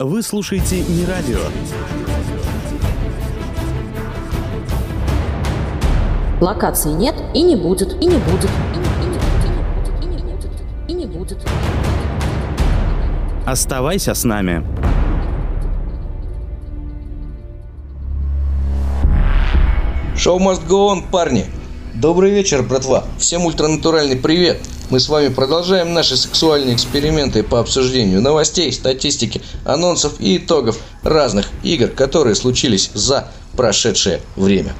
Вы слушаете не радио. Локации нет и не будет, и не будет, и не, и не будет, и не будет, и не будет. Оставайся с нами. Шоу must go on, парни! Добрый вечер, братва! Всем ультранатуральный привет! Мы с вами продолжаем наши сексуальные эксперименты по обсуждению новостей, статистики, анонсов и итогов разных игр, которые случились за прошедшее время.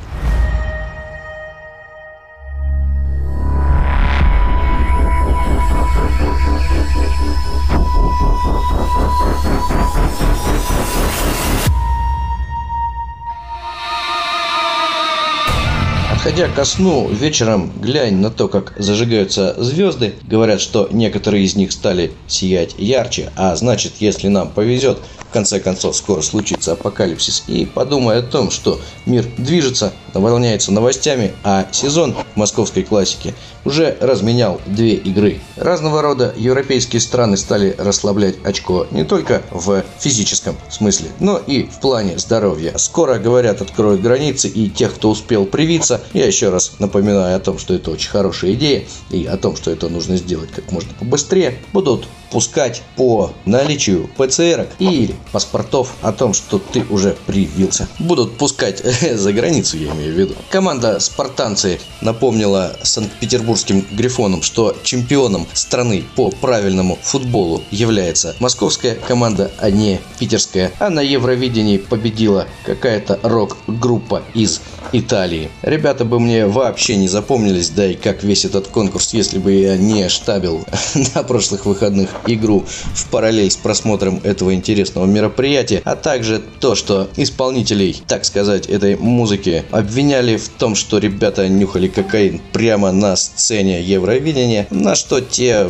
Отходя ко сну, вечером глянь на то, как зажигаются звезды. Говорят, что некоторые из них стали сиять ярче, а значит, если нам повезет, в конце концов скоро случится апокалипсис. И подумай о том, что мир движется, наполняется новостями, а сезон московской классики уже разменял две игры. Разного рода европейские страны стали расслаблять очко не только в физическом смысле, но и в плане здоровья. Скоро, говорят, откроют границы и тех, кто успел привиться. Я еще раз напоминаю о том, что это очень хорошая идея и о том, что это нужно сделать как можно побыстрее, будут пускать по наличию ПЦР или паспортов о том, что ты уже привился. Будут пускать за границу, я имею в виду. Команда «Спартанцы» напомнила Санкт-Петербургским Грифонам, что чемпионом страны по правильному футболу является московская команда, а не питерская. А на Евровидении победила какая-то рок-группа из Италии. Ребята бы мне вообще не запомнились, да и как весь этот конкурс, если бы я не штабил на прошлых выходных игру в параллель с просмотром этого интересного мероприятия, а также то, что исполнителей, так сказать, этой музыки обвиняли в том, что ребята нюхали кокаин прямо на сцене Евровидения, на что те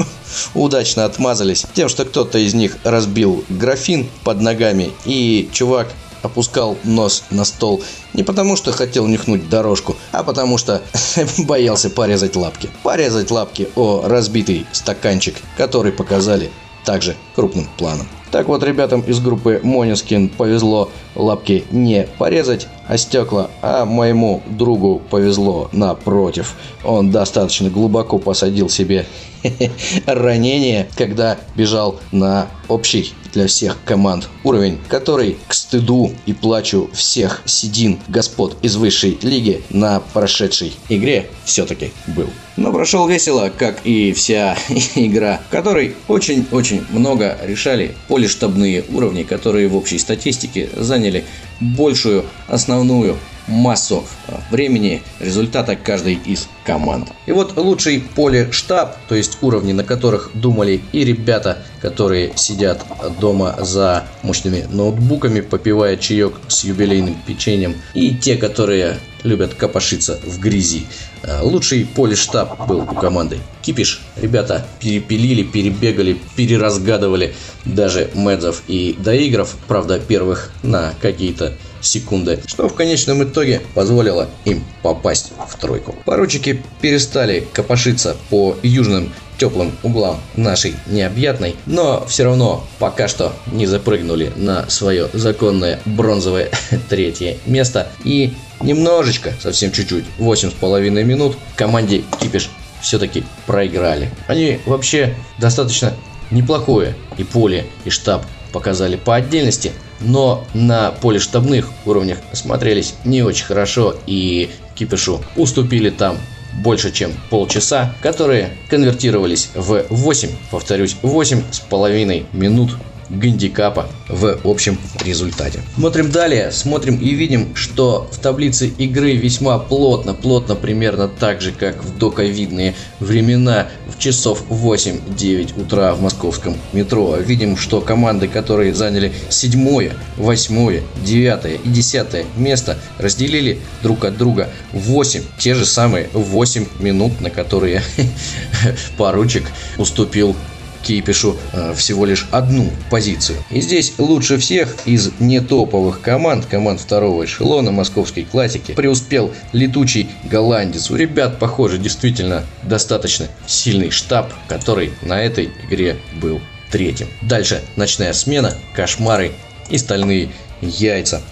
удачно отмазались тем, что кто-то из них разбил графин под ногами, и чувак опускал нос на стол не потому, что хотел нюхнуть дорожку, а потому что боялся порезать лапки. Порезать лапки о разбитый стаканчик, который показали также крупным планом. Так вот, ребятам из группы Монискин повезло лапки не порезать, а стекла, а моему другу повезло напротив. Он достаточно глубоко посадил себе ранение, когда бежал на общий для всех команд уровень, который к стыду и плачу всех седин господ из высшей лиги на прошедшей игре все-таки был. Но прошел весело, как и вся игра, в которой очень-очень много решали полиштабные уровни, которые в общей статистике заняли большую основную массу времени результата каждой из команд. И вот лучший поле штаб, то есть уровни, на которых думали и ребята, которые сидят дома за мощными ноутбуками, попивая чаек с юбилейным печеньем, и те, которые любят копошиться в грязи. А, лучший поле штаб был у команды. Кипиш. Ребята перепилили, перебегали, переразгадывали даже медзов и доигров, правда первых на какие-то секунды, что в конечном итоге позволило им попасть в тройку. Поручики перестали копошиться по южным теплым углам нашей необъятной, но все равно пока что не запрыгнули на свое законное бронзовое третье место и немножечко, совсем чуть-чуть, 8,5 минут команде Кипиш все-таки проиграли. Они вообще достаточно неплохое и поле, и штаб показали по отдельности, но на поле штабных уровнях смотрелись не очень хорошо и Кипишу уступили там больше чем полчаса, которые конвертировались в 8, повторюсь, 8 с половиной минут гандикапа в общем результате. Смотрим далее, смотрим и видим, что в таблице игры весьма плотно, плотно примерно так же, как в доковидные времена в часов 8-9 утра в московском метро. Видим, что команды, которые заняли 7, 8, 9 и 10 место, разделили друг от друга 8, те же самые 8 минут, на которые поручик уступил Кипишу э, всего лишь одну позицию. И здесь лучше всех из нетоповых команд, команд второго эшелона московской классики, преуспел летучий голландец. У ребят, похоже, действительно достаточно сильный штаб, который на этой игре был третьим. Дальше ночная смена, кошмары и стальные яйца.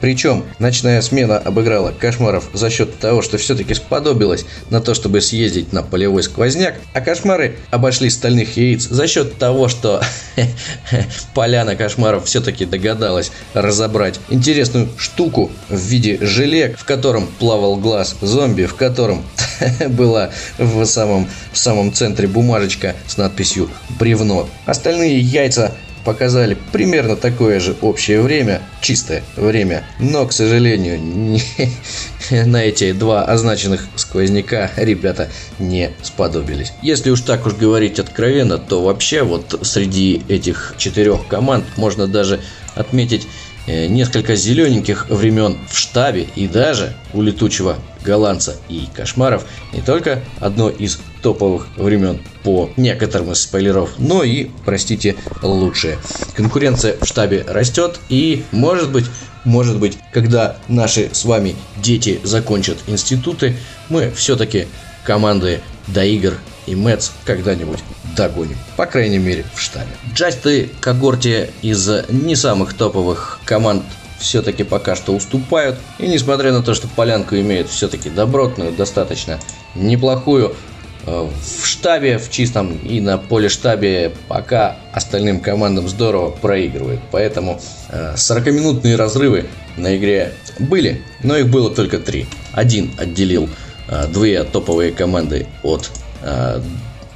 Причем ночная смена обыграла кошмаров за счет того, что все-таки сподобилась на то, чтобы съездить на полевой сквозняк, а кошмары обошли стальных яиц за счет того, что поляна кошмаров все-таки догадалась разобрать интересную штуку в виде желе, в котором плавал глаз зомби, в котором была в самом, в самом центре бумажечка с надписью «Бревно». Остальные яйца показали примерно такое же общее время, чистое время, но, к сожалению, не, на эти два означенных сквозняка ребята не сподобились. Если уж так уж говорить откровенно, то вообще вот среди этих четырех команд можно даже отметить несколько зелененьких времен в штабе и даже у летучего голландца и кошмаров не только одно из топовых времен по некоторым из спойлеров, но и, простите, лучшее. Конкуренция в штабе растет и, может быть, может быть, когда наши с вами дети закончат институты, мы все-таки команды до игр и Мэтс когда-нибудь догоним. По крайней мере, в штабе. Джасты когорте из не самых топовых команд все-таки пока что уступают. И несмотря на то, что полянку имеют все-таки добротную, достаточно неплохую, э, в штабе, в чистом и на поле штабе пока остальным командам здорово проигрывают. Поэтому 40-минутные э, разрывы на игре были, но их было только три. Один отделил э, две топовые команды от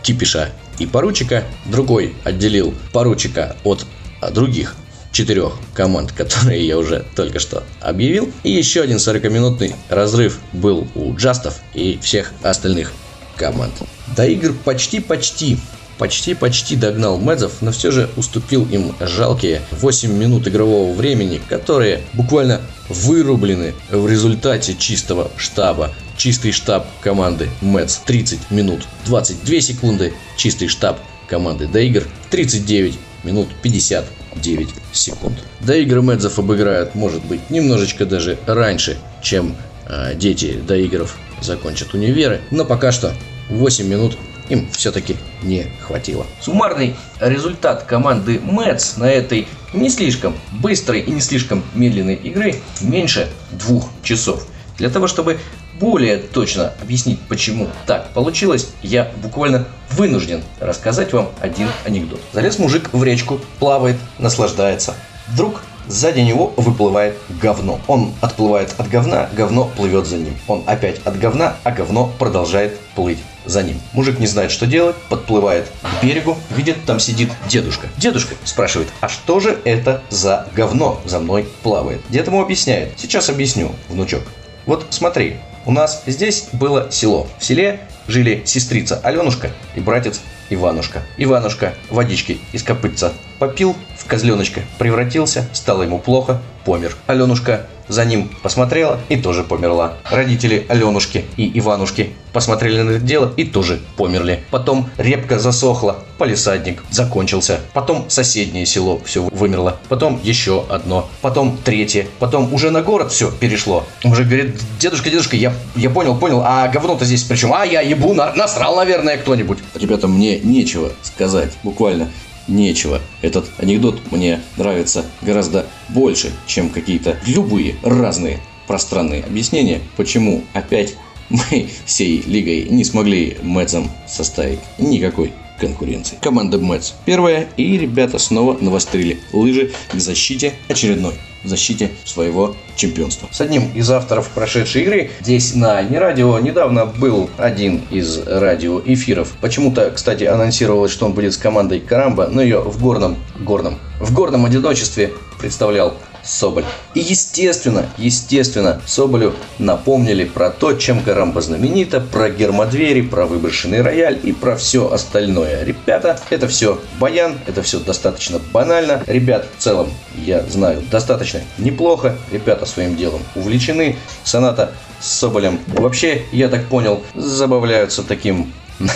Кипиша и поручика, другой отделил поручика от других четырех команд, которые я уже только что объявил. И еще один 40-минутный разрыв был у Джастов и всех остальных команд. До игр почти-почти почти-почти догнал Медзов, но все же уступил им жалкие 8 минут игрового времени, которые буквально вырублены в результате чистого штаба. Чистый штаб команды Мэтс 30 минут 22 секунды, чистый штаб команды Дейгер 39 минут 59 секунд. Доигры Медзов обыграют, может быть, немножечко даже раньше, чем э, дети доигров закончат универы, но пока что 8 минут им все-таки не хватило. Суммарный результат команды Мэтс на этой не слишком быстрой и не слишком медленной игры меньше двух часов. Для того, чтобы более точно объяснить, почему так получилось, я буквально вынужден рассказать вам один анекдот. Залез мужик в речку, плавает, наслаждается. Вдруг Сзади него выплывает говно. Он отплывает от говна, говно плывет за ним. Он опять от говна, а говно продолжает плыть за ним. Мужик не знает, что делать, подплывает к берегу, видит, там сидит дедушка. Дедушка спрашивает, а что же это за говно за мной плавает? Дед ему объясняет. Сейчас объясню, внучок. Вот смотри, у нас здесь было село. В селе жили сестрица Аленушка и братец Иванушка. Иванушка водички из копытца попил, козленочка превратился, стало ему плохо, помер. Аленушка за ним посмотрела и тоже померла. Родители Аленушки и Иванушки посмотрели на это дело и тоже померли. Потом репка засохла, полисадник закончился. Потом соседнее село все вымерло. Потом еще одно. Потом третье. Потом уже на город все перешло. Уже говорит, дедушка, дедушка, я, я понял, понял, а говно-то здесь причем? А, я ебу, насрал, наверное, кто-нибудь. Ребята, мне нечего сказать, буквально нечего. Этот анекдот мне нравится гораздо больше, чем какие-то любые разные пространные объяснения, почему опять мы всей лигой не смогли Мэтсом составить никакой конкуренции. Команда Мэтс первая, и ребята снова навострили лыжи к защите очередной защите своего чемпионства. С одним из авторов прошедшей игры здесь на Нерадио недавно был один из радиоэфиров. Почему-то, кстати, анонсировалось, что он будет с командой Карамба, но ее в горном, горном, в горном одиночестве представлял Соболь. И естественно, естественно, Соболю напомнили про то, чем Карамба знаменита, про гермодвери, про выброшенный рояль и про все остальное. Ребята, это все баян, это все достаточно банально. Ребят, в целом, я знаю, достаточно неплохо. Ребята своим делом увлечены. Соната с Соболем вообще, я так понял, забавляются таким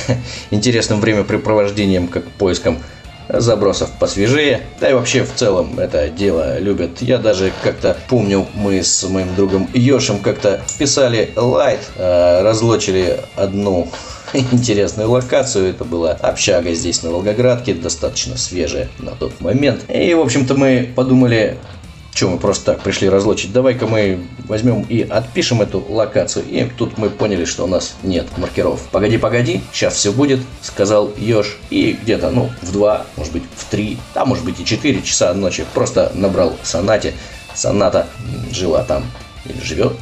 интересным времяпрепровождением, как поиском забросов посвежее. Да и вообще в целом это дело любят. Я даже как-то помню, мы с моим другом Йошем как-то писали лайт, э, разлочили одну интересную локацию. Это была общага здесь на Волгоградке, достаточно свежая на тот момент. И, в общем-то, мы подумали, что мы просто так пришли разлочить? Давай-ка мы возьмем и отпишем эту локацию. И тут мы поняли, что у нас нет маркеров. Погоди, погоди, сейчас все будет, сказал Ёж. И где-то, ну, в два, может быть, в три, а может быть и четыре часа ночи просто набрал сонате. Соната жила там или живет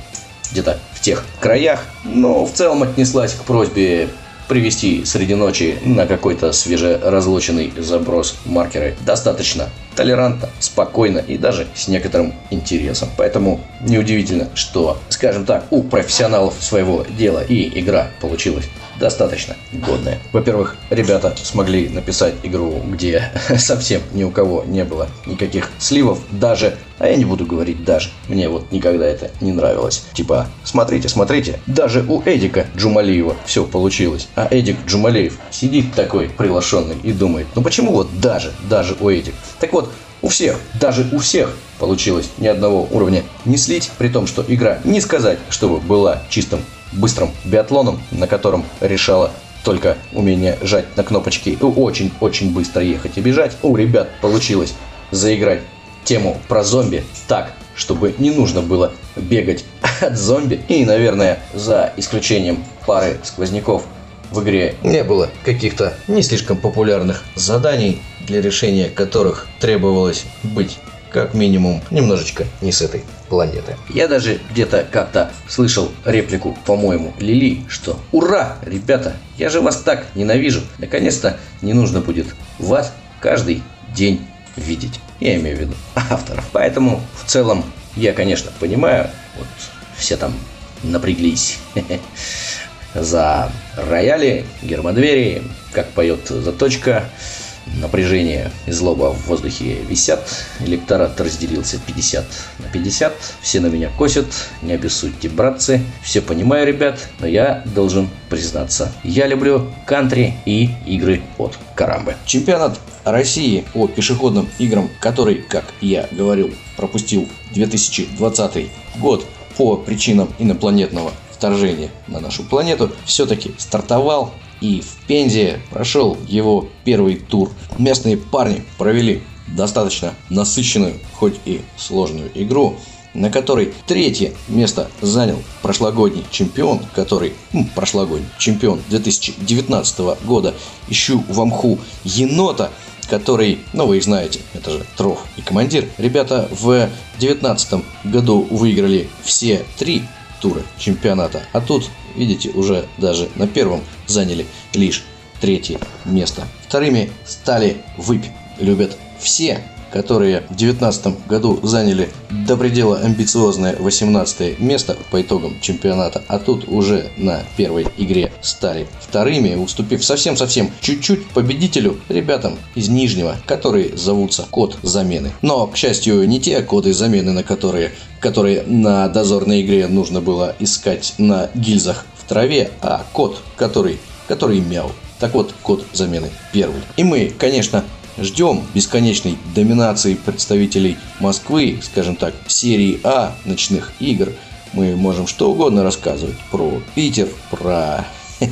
где-то в тех краях, но в целом отнеслась к просьбе привести среди ночи на какой-то свежеразлоченный заброс маркеры достаточно толерантно, спокойно и даже с некоторым интересом. Поэтому неудивительно, что, скажем так, у профессионалов своего дела и игра получилась достаточно годная. Во-первых, ребята смогли написать игру, где совсем ни у кого не было никаких сливов, даже, а я не буду говорить даже, мне вот никогда это не нравилось. Типа, смотрите, смотрите, даже у Эдика Джумалиева все получилось. А Эдик Джумалеев сидит такой приглашенный и думает, ну почему вот даже, даже у Эдик? Так вот, у всех, даже у всех получилось ни одного уровня не слить, при том, что игра не сказать, чтобы была чистым быстрым биатлоном, на котором решала только умение жать на кнопочки и очень-очень быстро ехать и бежать. У ребят получилось заиграть тему про зомби так, чтобы не нужно было бегать от зомби. И, наверное, за исключением пары сквозняков в игре не было каких-то не слишком популярных заданий, для решения которых требовалось быть как минимум, немножечко не с этой планеты. Я даже где-то как-то слышал реплику, по-моему, Лили, что «Ура, ребята, я же вас так ненавижу! Наконец-то не нужно будет вас каждый день видеть». Я имею в виду авторов. Поэтому в целом я, конечно, понимаю, вот все там напряглись за рояли, гермодвери, как поет заточка, Напряжение и злоба в воздухе висят. Электорат разделился 50 на 50. Все на меня косят. Не обессудьте, братцы. Все понимаю, ребят, но я должен признаться. Я люблю кантри и игры от Карамбы. Чемпионат России по пешеходным играм, который, как я говорил, пропустил 2020 год по причинам инопланетного вторжения на нашу планету, все-таки стартовал и в Пензе прошел его первый тур. Местные парни провели достаточно насыщенную, хоть и сложную игру, на которой третье место занял прошлогодний чемпион, который м, прошлогодний чемпион 2019 года, ищу в Амху енота, который, ну вы их знаете, это же Троф и командир. Ребята в 2019 году выиграли все три тура чемпионата, а тут видите, уже даже на первом заняли лишь третье место. Вторыми стали выпь. Любят все которые в 2019 году заняли до предела амбициозное 18 место по итогам чемпионата, а тут уже на первой игре стали вторыми, уступив совсем-совсем чуть-чуть победителю ребятам из Нижнего, которые зовутся код замены. Но, к счастью, не те коды замены, на которые, которые на дозорной игре нужно было искать на гильзах в траве, а код, который, который мяу. Так вот, код замены первый. И мы, конечно, Ждем бесконечной доминации представителей Москвы, скажем так, серии А ночных игр. Мы можем что угодно рассказывать про Питер, про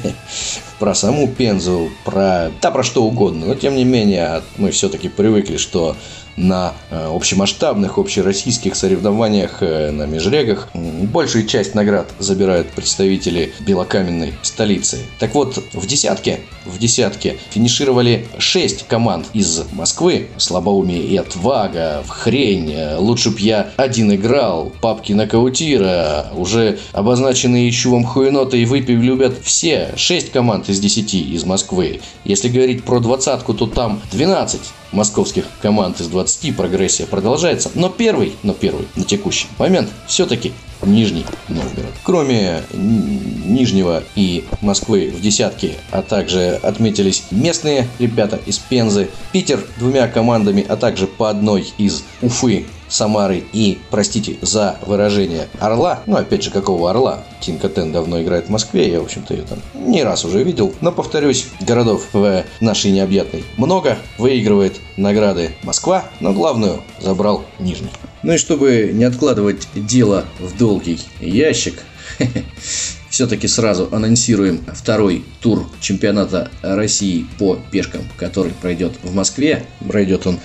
про саму Пензу, про да про что угодно. Но тем не менее мы все-таки привыкли, что на э, общемасштабных, общероссийских соревнованиях э, на межрегах большую часть наград забирают представители белокаменной столицы. Так вот, в десятке, в десятке финишировали 6 команд из Москвы. Слабоумие и отвага, в хрень, э, лучше б я один играл, папки на Каутира, уже обозначенные чувом хуеноты и выпив любят все. 6 команд из 10 из Москвы. Если говорить про двадцатку, то там 12 московских команд из 20 прогрессия продолжается. Но первый, но первый на текущий момент все-таки Нижний Новгород. Кроме Нижнего и Москвы в десятке, а также отметились местные ребята из Пензы, Питер двумя командами, а также по одной из Уфы Самары и, простите за выражение, Орла. Ну, опять же, какого Орла? Тинка Тен давно играет в Москве, я, в общем-то, ее там не раз уже видел. Но, повторюсь, городов в нашей необъятной много. Выигрывает награды Москва, но главную забрал Нижний. Ну и чтобы не откладывать дело в долгий ящик, все-таки сразу анонсируем второй тур чемпионата России по пешкам, который пройдет в Москве. Пройдет он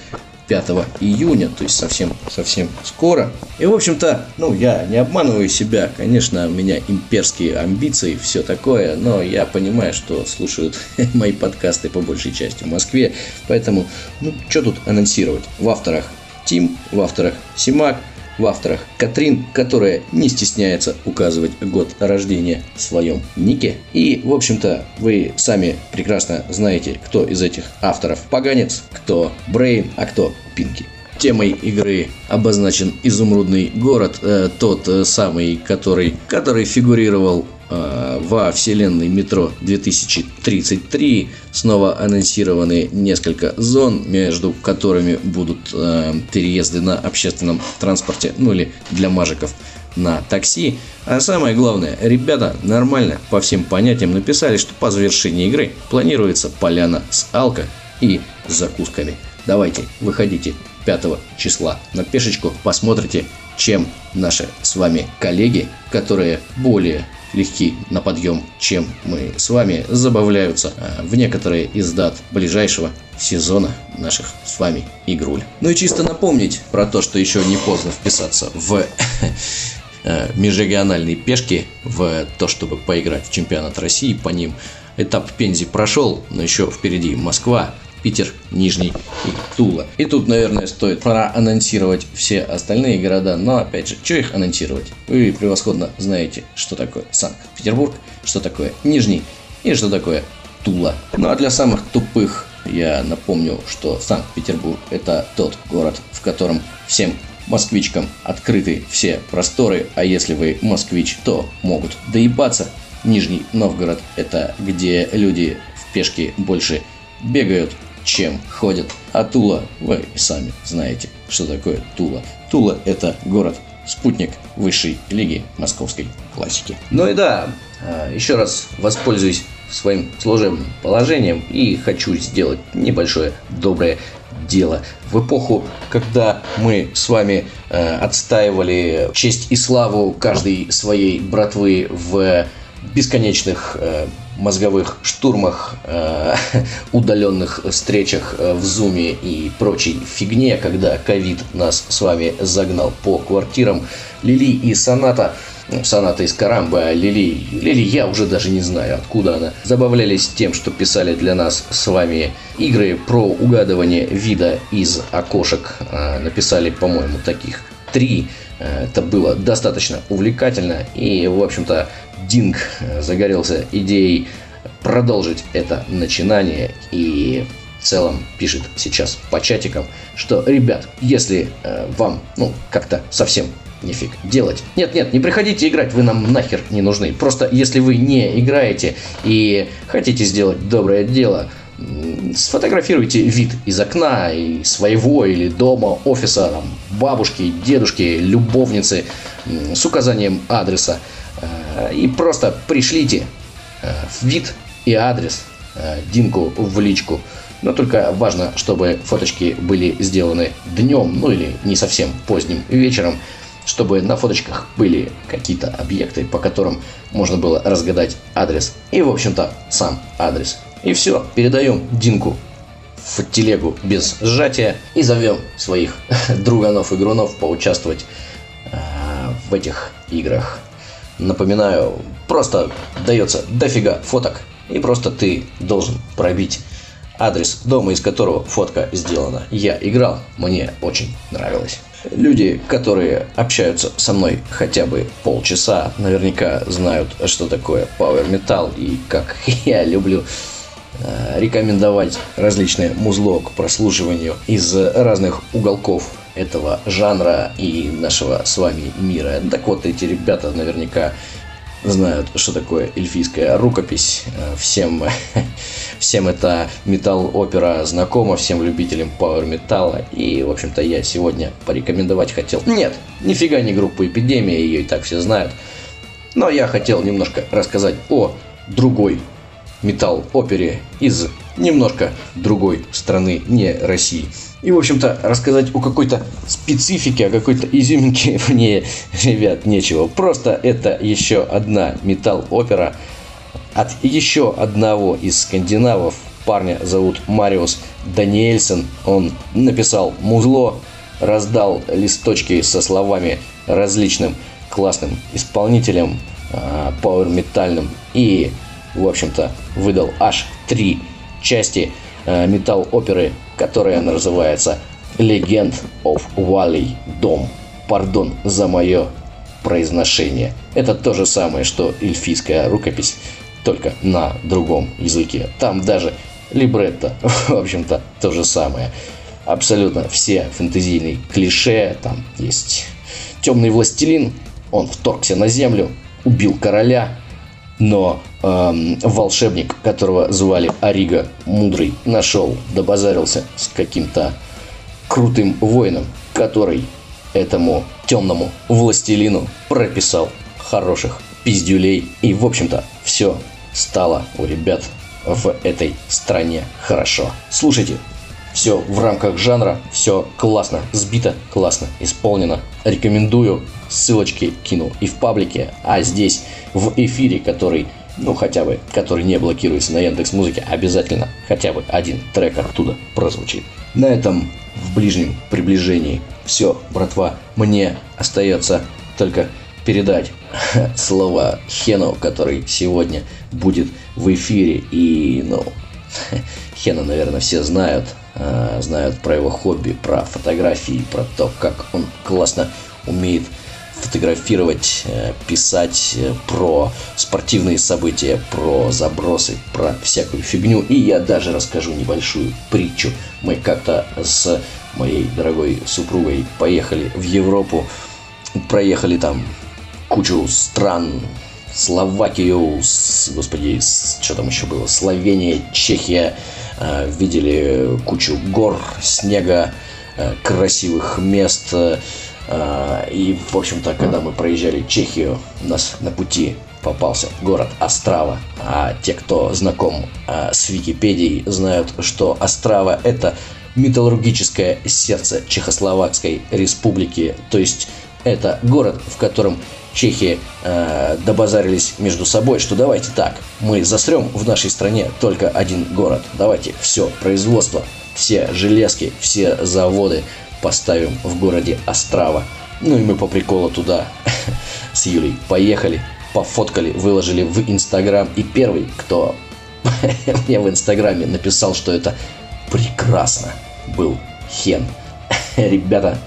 5 июня, то есть совсем, совсем скоро. И, в общем-то, ну, я не обманываю себя, конечно, у меня имперские амбиции, все такое, но я понимаю, что слушают мои подкасты по большей части в Москве, поэтому, ну, что тут анонсировать? В авторах Тим, в авторах Симак, в авторах Катрин, которая не стесняется указывать год рождения в своем нике. И, в общем-то, вы сами прекрасно знаете, кто из этих авторов поганец, кто Брейн, а кто Пинки. Темой игры обозначен изумрудный город, э, тот э, самый, который, который фигурировал во вселенной метро 2033 снова анонсированы несколько зон, между которыми будут э, переезды на общественном транспорте, ну или для мажиков на такси. А самое главное, ребята нормально по всем понятиям написали, что по завершении игры планируется поляна с алко и закусками. Давайте, выходите 5 числа на пешечку, посмотрите, чем наши с вами коллеги, которые более легки на подъем, чем мы с вами, забавляются а, в некоторые из дат ближайшего сезона наших с вами игруль. Ну и чисто напомнить про то, что еще не поздно вписаться в э, межрегиональные пешки, в то, чтобы поиграть в чемпионат России по ним. Этап Пензи прошел, но еще впереди Москва, Питер, Нижний и Тула. И тут, наверное, стоит проанонсировать все остальные города, но опять же, что их анонсировать? Вы превосходно знаете, что такое Санкт-Петербург, что такое Нижний и что такое Тула. Ну а для самых тупых я напомню, что Санкт-Петербург это тот город, в котором всем москвичкам открыты все просторы, а если вы москвич, то могут доебаться. Нижний Новгород – это где люди в пешке больше бегают, чем ходят. А Тула, вы сами знаете, что такое Тула. Тула – это город спутник высшей лиги московской классики. Ну и да, а, еще раз воспользуюсь своим служебным положением и хочу сделать небольшое доброе дело. В эпоху, когда мы с вами э, отстаивали честь и славу каждой своей братвы в бесконечных э, мозговых штурмах, э, удаленных встречах э, в зуме и прочей фигне, когда ковид нас с вами загнал по квартирам, Лили и Соната ну, Соната из Карамба, Лили, Лили, я уже даже не знаю, откуда она, забавлялись тем, что писали для нас с вами игры про угадывание вида из окошек. Э, написали, по-моему, таких три. Э, это было достаточно увлекательно. И, в общем-то, Динг загорелся идеей продолжить это начинание и в целом пишет сейчас по чатикам, что, ребят, если э, вам, ну, как-то совсем нифиг делать. Нет, нет, не приходите играть, вы нам нахер не нужны. Просто если вы не играете и хотите сделать доброе дело, сфотографируйте вид из окна и своего или дома, офиса, там, бабушки, дедушки, любовницы с указанием адреса. Э, и просто пришлите э, вид и адрес э, Динку в личку. Но только важно, чтобы фоточки были сделаны днем, ну или не совсем поздним вечером, чтобы на фоточках были какие-то объекты, по которым можно было разгадать адрес. И, в общем-то, сам адрес. И все, передаем Динку в телегу без сжатия и зовем своих друганов-игрунов поучаствовать э, в этих играх. Напоминаю, просто дается дофига фоток, и просто ты должен пробить адрес дома, из которого фотка сделана. Я играл, мне очень нравилось. Люди, которые общаются со мной хотя бы полчаса, наверняка знают, что такое Power Metal и как я люблю э, рекомендовать различное музло к прослушиванию из разных уголков этого жанра и нашего с вами мира. Так вот, эти ребята наверняка знают, что такое эльфийская рукопись. Э, всем, всем это металл-опера знакома, всем любителям пауэр-металла. И, в общем-то, я сегодня порекомендовать хотел... Нет, нифига не группу Эпидемия, ее и так все знают. Но я хотел немножко рассказать о другой металл-опере из немножко другой страны, не России. И, в общем-то, рассказать о какой-то специфике, о какой-то изюминке мне, ребят, нечего. Просто это еще одна металл-опера от еще одного из скандинавов. Парня зовут Мариус Даниэльсон. Он написал музло, раздал листочки со словами различным классным исполнителям, а, пауэр-метальным и, в общем-то, выдал аж три части металл-оперы, которая называется «Legend of Wally Дом». Пардон за мое произношение. Это то же самое, что эльфийская рукопись, только на другом языке. Там даже либретто, в общем-то, то же самое. Абсолютно все фэнтезийные клише, там есть темный властелин, он вторгся на землю, убил короля, но эм, волшебник, которого звали Арига Мудрый, нашел, добазарился с каким-то крутым воином, который этому темному властелину прописал хороших пиздюлей. И, в общем-то, все стало у ребят в этой стране хорошо. Слушайте, все в рамках жанра, все классно сбито, классно исполнено. Рекомендую, ссылочки кину и в паблике, а здесь в эфире, который ну хотя бы, который не блокируется на Яндекс Музыке, обязательно хотя бы один трек оттуда прозвучит. На этом в ближнем приближении все, братва, мне остается только передать слово Хену, который сегодня будет в эфире. И, ну, Хена, наверное, все знают, э, знают про его хобби, про фотографии, про то, как он классно умеет фотографировать, э, писать э, про спортивные события, про забросы, про всякую фигню. И я даже расскажу небольшую притчу. Мы как-то с моей дорогой супругой поехали в Европу, проехали там кучу стран, Словакию, с, господи, с, что там еще было, Словения, Чехия, видели кучу гор, снега, э, красивых мест, э, и, в общем-то, когда мы проезжали Чехию, у нас на пути попался город Острава. А те, кто знаком с Википедией, знают, что Острава – это металлургическое сердце Чехословакской республики. То есть это город, в котором чехи э, добазарились между собой, что давайте так, мы засрем в нашей стране только один город. Давайте все производство, все железки, все заводы поставим в городе Острава. Ну и мы по приколу туда с Юлей поехали, пофоткали, выложили в Инстаграм. И первый, кто мне в Инстаграме написал, что это прекрасно, был Хен. Ребята,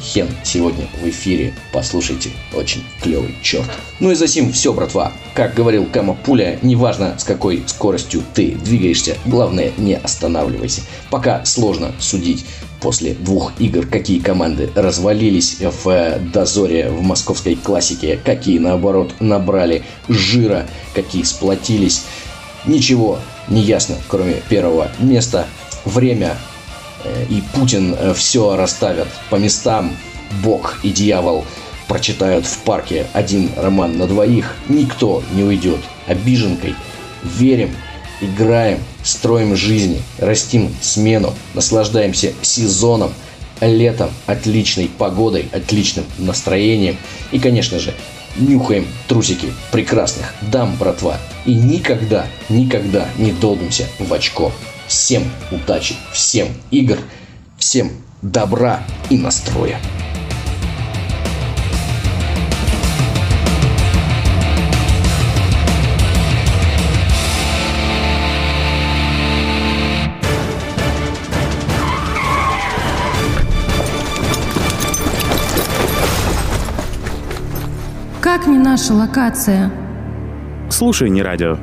Хен сегодня в эфире. Послушайте, очень клевый черт. Ну и за сим все, братва. Как говорил Кама Пуля, неважно с какой скоростью ты двигаешься, главное не останавливайся. Пока сложно судить после двух игр, какие команды развалились в э, дозоре в московской классике, какие наоборот набрали жира, какие сплотились. Ничего не ясно, кроме первого места. Время и Путин э, все расставят по местам. Бог и дьявол прочитают в парке один роман на двоих. Никто не уйдет обиженкой. Верим играем, строим жизни, растим смену, наслаждаемся сезоном, летом, отличной погодой, отличным настроением и, конечно же, нюхаем трусики прекрасных дам, братва. И никогда, никогда не долбимся в очко. Всем удачи, всем игр, всем добра и настроя. Как не наша локация? Слушай, не радио.